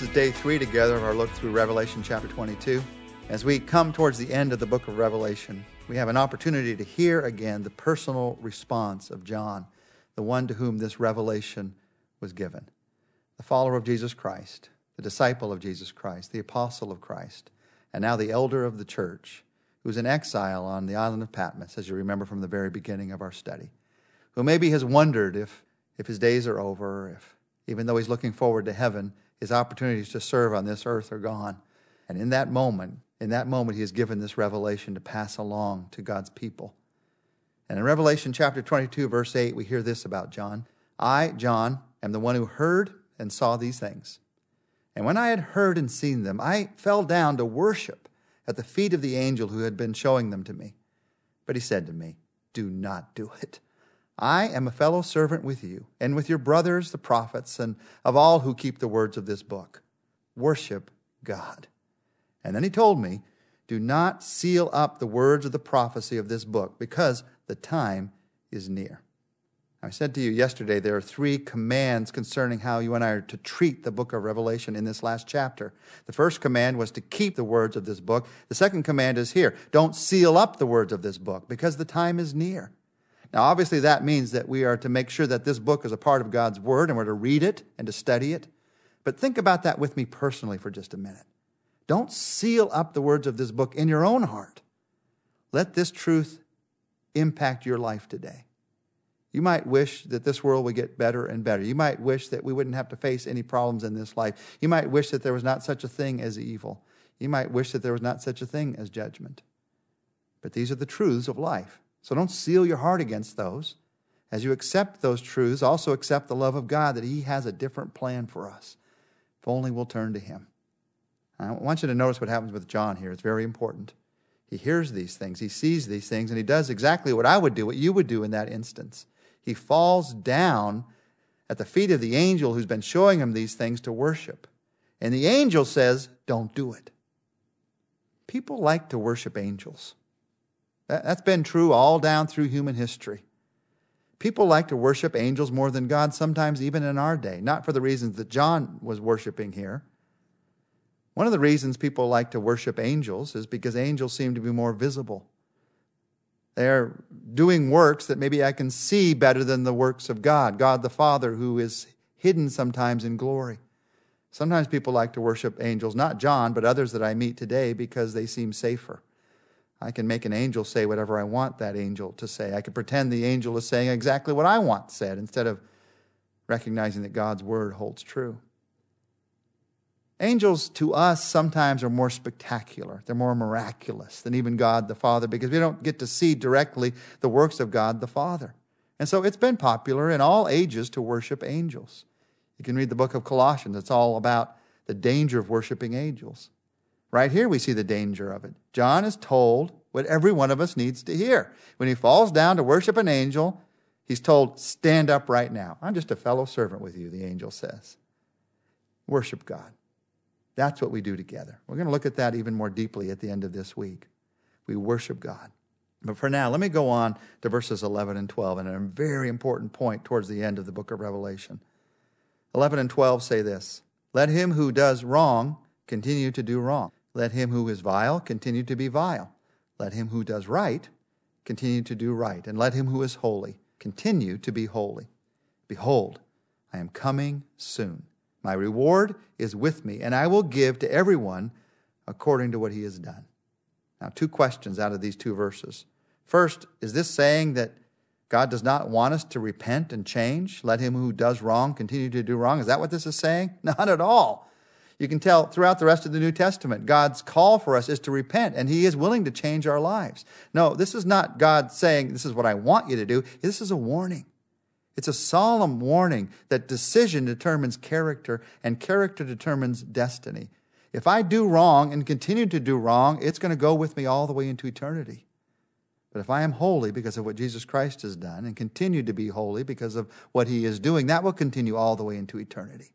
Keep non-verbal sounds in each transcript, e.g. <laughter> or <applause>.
This is day three together of our look through Revelation chapter 22. As we come towards the end of the book of Revelation, we have an opportunity to hear again the personal response of John, the one to whom this revelation was given. The follower of Jesus Christ, the disciple of Jesus Christ, the apostle of Christ, and now the elder of the church, who's in exile on the island of Patmos, as you remember from the very beginning of our study, who maybe has wondered if, if his days are over, if even though he's looking forward to heaven, his opportunities to serve on this earth are gone. And in that moment, in that moment, he is given this revelation to pass along to God's people. And in Revelation chapter 22, verse 8, we hear this about John I, John, am the one who heard and saw these things. And when I had heard and seen them, I fell down to worship at the feet of the angel who had been showing them to me. But he said to me, Do not do it. I am a fellow servant with you and with your brothers, the prophets, and of all who keep the words of this book. Worship God. And then he told me, Do not seal up the words of the prophecy of this book, because the time is near. I said to you yesterday there are three commands concerning how you and I are to treat the book of Revelation in this last chapter. The first command was to keep the words of this book. The second command is here don't seal up the words of this book because the time is near. Now, obviously, that means that we are to make sure that this book is a part of God's Word and we're to read it and to study it. But think about that with me personally for just a minute. Don't seal up the words of this book in your own heart. Let this truth impact your life today. You might wish that this world would get better and better. You might wish that we wouldn't have to face any problems in this life. You might wish that there was not such a thing as evil. You might wish that there was not such a thing as judgment. But these are the truths of life. So don't seal your heart against those. As you accept those truths, also accept the love of God that He has a different plan for us. If only we'll turn to Him. I want you to notice what happens with John here. It's very important. He hears these things, he sees these things, and he does exactly what I would do, what you would do in that instance. He falls down at the feet of the angel who's been showing him these things to worship. And the angel says, Don't do it. People like to worship angels. That's been true all down through human history. People like to worship angels more than God, sometimes even in our day, not for the reasons that John was worshiping here. One of the reasons people like to worship angels is because angels seem to be more visible. They're doing works that maybe I can see better than the works of God, God the Father, who is hidden sometimes in glory. Sometimes people like to worship angels, not John, but others that I meet today, because they seem safer. I can make an angel say whatever I want that angel to say. I can pretend the angel is saying exactly what I want said instead of recognizing that God's word holds true. Angels to us sometimes are more spectacular. They're more miraculous than even God the Father because we don't get to see directly the works of God the Father. And so it's been popular in all ages to worship angels. You can read the book of Colossians, it's all about the danger of worshiping angels. Right here, we see the danger of it. John is told what every one of us needs to hear. When he falls down to worship an angel, he's told, Stand up right now. I'm just a fellow servant with you, the angel says. Worship God. That's what we do together. We're going to look at that even more deeply at the end of this week. We worship God. But for now, let me go on to verses 11 and 12 and a very important point towards the end of the book of Revelation. 11 and 12 say this Let him who does wrong continue to do wrong let him who is vile continue to be vile. Let him who does right continue to do right. And let him who is holy continue to be holy. Behold, I am coming soon. My reward is with me, and I will give to everyone according to what he has done. Now, two questions out of these two verses. First, is this saying that God does not want us to repent and change? Let him who does wrong continue to do wrong? Is that what this is saying? <laughs> Not at all. You can tell throughout the rest of the New Testament, God's call for us is to repent, and He is willing to change our lives. No, this is not God saying, This is what I want you to do. This is a warning. It's a solemn warning that decision determines character, and character determines destiny. If I do wrong and continue to do wrong, it's going to go with me all the way into eternity. But if I am holy because of what Jesus Christ has done and continue to be holy because of what he is doing, that will continue all the way into eternity.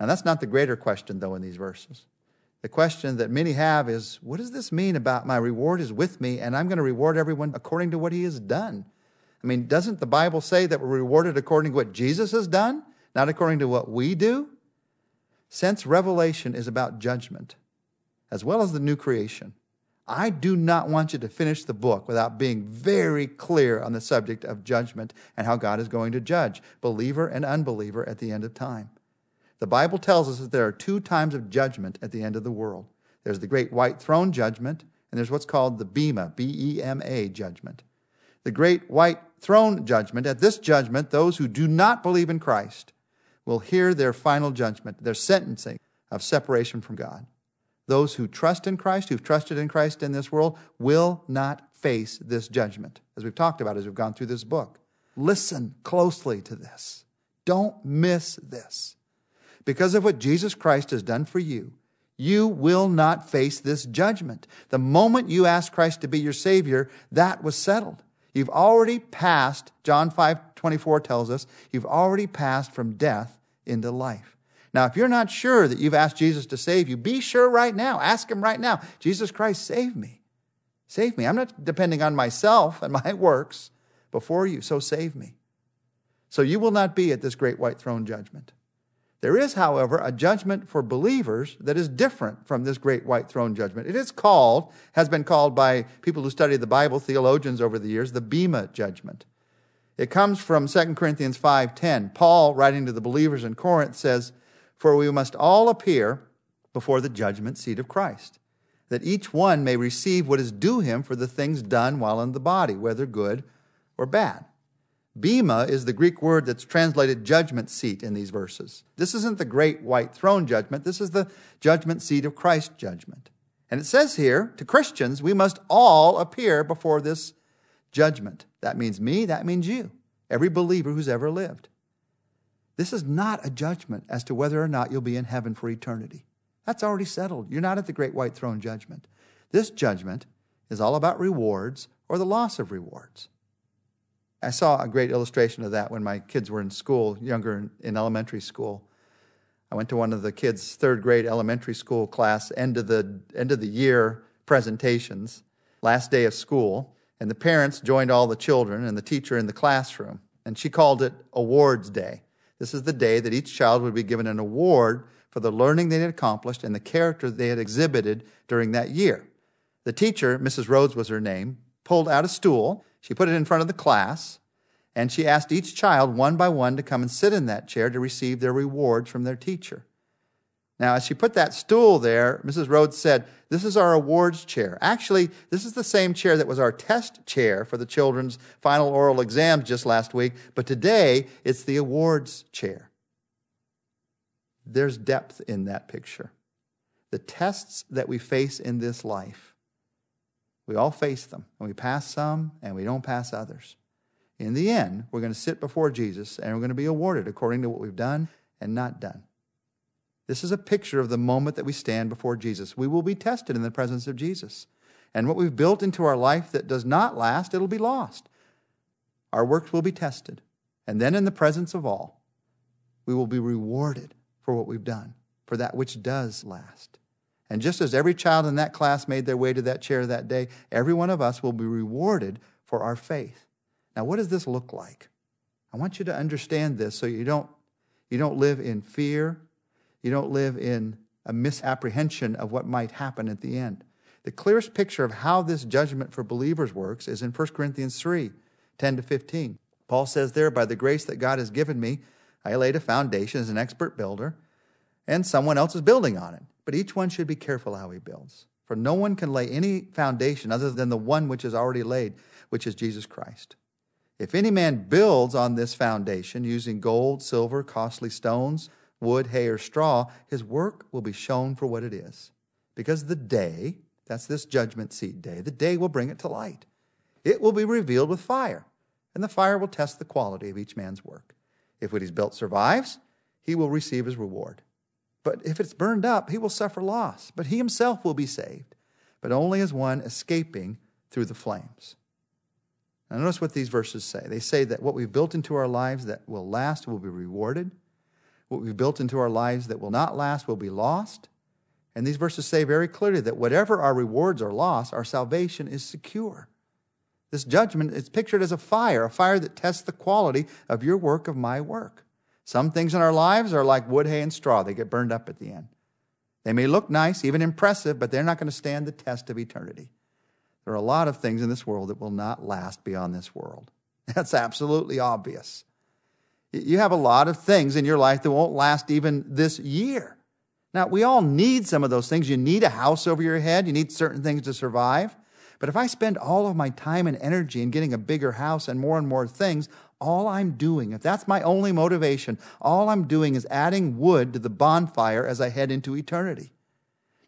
Now, that's not the greater question, though, in these verses. The question that many have is what does this mean about my reward is with me and I'm going to reward everyone according to what he has done? I mean, doesn't the Bible say that we're rewarded according to what Jesus has done, not according to what we do? Since Revelation is about judgment, as well as the new creation, I do not want you to finish the book without being very clear on the subject of judgment and how God is going to judge believer and unbeliever at the end of time. The Bible tells us that there are two times of judgment at the end of the world there's the great white throne judgment, and there's what's called the Bema, B E M A judgment. The great white throne judgment, at this judgment, those who do not believe in Christ will hear their final judgment, their sentencing of separation from God. Those who trust in Christ, who've trusted in Christ in this world, will not face this judgment, as we've talked about as we've gone through this book. Listen closely to this. Don't miss this. Because of what Jesus Christ has done for you, you will not face this judgment. The moment you asked Christ to be your Savior, that was settled. You've already passed, John 5 24 tells us, you've already passed from death into life. Now, if you're not sure that you've asked Jesus to save you, be sure right now. Ask Him right now Jesus Christ, save me. Save me. I'm not depending on myself and my <laughs> works before you, so save me. So you will not be at this great white throne judgment. There is, however, a judgment for believers that is different from this great white throne judgment. It is called, has been called by people who study the Bible, theologians over the years, the Bema judgment. It comes from 2 Corinthians 5:10. Paul, writing to the believers in Corinth, says, "For we must all appear before the judgment seat of Christ, that each one may receive what is due him for the things done while in the body, whether good or bad." Bema is the Greek word that's translated judgment seat in these verses. This isn't the great white throne judgment, this is the judgment seat of Christ's judgment. And it says here to Christians, we must all appear before this judgment. That means me, that means you, every believer who's ever lived. This is not a judgment as to whether or not you'll be in heaven for eternity. That's already settled. You're not at the great white throne judgment. This judgment is all about rewards or the loss of rewards. I saw a great illustration of that when my kids were in school, younger in elementary school. I went to one of the kids' third grade elementary school class end of the end of the year presentations, last day of school, and the parents joined all the children and the teacher in the classroom, and she called it Awards Day. This is the day that each child would be given an award for the learning they had accomplished and the character they had exhibited during that year. The teacher, Mrs. Rhodes was her name, pulled out a stool she put it in front of the class, and she asked each child one by one to come and sit in that chair to receive their rewards from their teacher. Now, as she put that stool there, Mrs. Rhodes said, This is our awards chair. Actually, this is the same chair that was our test chair for the children's final oral exams just last week, but today it's the awards chair. There's depth in that picture. The tests that we face in this life we all face them, and we pass some, and we don't pass others. In the end, we're going to sit before Jesus, and we're going to be awarded according to what we've done and not done. This is a picture of the moment that we stand before Jesus. We will be tested in the presence of Jesus. And what we've built into our life that does not last, it'll be lost. Our works will be tested. And then, in the presence of all, we will be rewarded for what we've done, for that which does last. And just as every child in that class made their way to that chair that day, every one of us will be rewarded for our faith. Now, what does this look like? I want you to understand this so you don't, you don't live in fear, you don't live in a misapprehension of what might happen at the end. The clearest picture of how this judgment for believers works is in 1 Corinthians 3 10 to 15. Paul says there, By the grace that God has given me, I laid a foundation as an expert builder, and someone else is building on it. But each one should be careful how he builds. For no one can lay any foundation other than the one which is already laid, which is Jesus Christ. If any man builds on this foundation using gold, silver, costly stones, wood, hay, or straw, his work will be shown for what it is. Because the day, that's this judgment seat day, the day will bring it to light. It will be revealed with fire, and the fire will test the quality of each man's work. If what he's built survives, he will receive his reward. But if it's burned up, he will suffer loss, but he himself will be saved, but only as one escaping through the flames. Now, notice what these verses say. They say that what we've built into our lives that will last will be rewarded. What we've built into our lives that will not last will be lost. And these verses say very clearly that whatever our rewards are lost, our salvation is secure. This judgment is pictured as a fire, a fire that tests the quality of your work, of my work. Some things in our lives are like wood, hay, and straw, they get burned up at the end. They may look nice, even impressive, but they're not going to stand the test of eternity. There are a lot of things in this world that will not last beyond this world. <laughs> That's absolutely obvious. You have a lot of things in your life that won't last even this year. Now, we all need some of those things. You need a house over your head, you need certain things to survive. But if I spend all of my time and energy in getting a bigger house and more and more things, all I'm doing, if that's my only motivation, all I'm doing is adding wood to the bonfire as I head into eternity.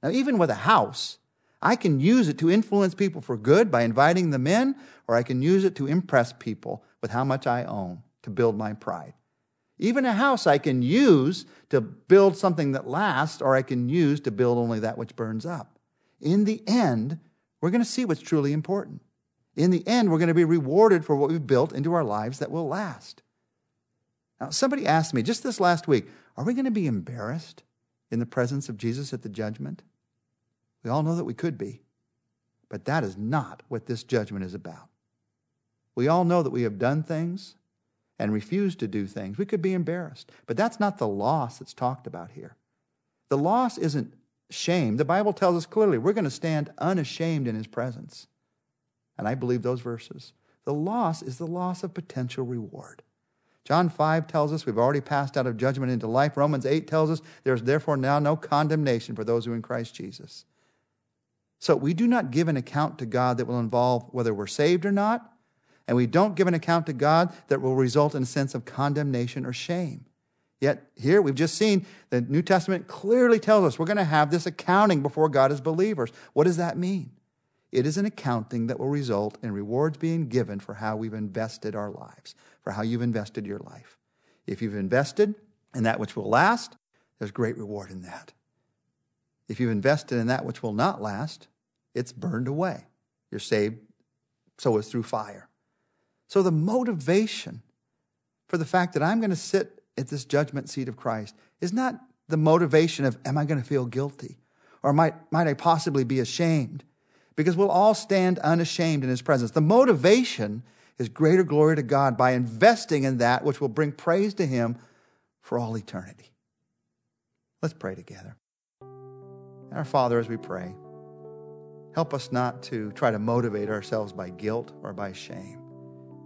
Now, even with a house, I can use it to influence people for good by inviting them in, or I can use it to impress people with how much I own to build my pride. Even a house I can use to build something that lasts, or I can use to build only that which burns up. In the end, we're going to see what's truly important. In the end, we're going to be rewarded for what we've built into our lives that will last. Now, somebody asked me just this last week are we going to be embarrassed in the presence of Jesus at the judgment? We all know that we could be, but that is not what this judgment is about. We all know that we have done things and refused to do things. We could be embarrassed, but that's not the loss that's talked about here. The loss isn't shame. The Bible tells us clearly we're going to stand unashamed in his presence. And I believe those verses. The loss is the loss of potential reward. John 5 tells us we've already passed out of judgment into life. Romans 8 tells us there's therefore now no condemnation for those who are in Christ Jesus. So we do not give an account to God that will involve whether we're saved or not, and we don't give an account to God that will result in a sense of condemnation or shame. Yet here we've just seen the New Testament clearly tells us we're going to have this accounting before God as believers. What does that mean? It is an accounting that will result in rewards being given for how we've invested our lives, for how you've invested your life. If you've invested in that which will last, there's great reward in that. If you've invested in that which will not last, it's burned away. You're saved, so is through fire. So the motivation for the fact that I'm going to sit at this judgment seat of Christ is not the motivation of, am I going to feel guilty? Or might, might I possibly be ashamed? Because we'll all stand unashamed in his presence. The motivation is greater glory to God by investing in that which will bring praise to him for all eternity. Let's pray together. Our Father, as we pray, help us not to try to motivate ourselves by guilt or by shame.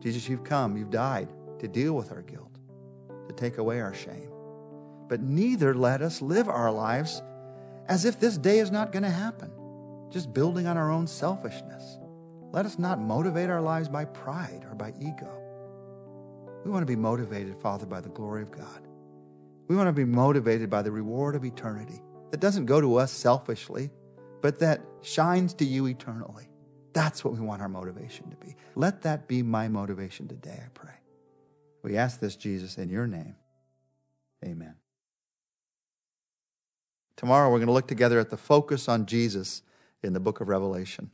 Jesus, you've come, you've died to deal with our guilt, to take away our shame. But neither let us live our lives as if this day is not going to happen just building on our own selfishness. Let us not motivate our lives by pride or by ego. We want to be motivated, Father, by the glory of God. We want to be motivated by the reward of eternity that doesn't go to us selfishly, but that shines to you eternally. That's what we want our motivation to be. Let that be my motivation today, I pray. We ask this, Jesus, in your name. Amen. Tomorrow we're going to look together at the focus on Jesus in the book of Revelation.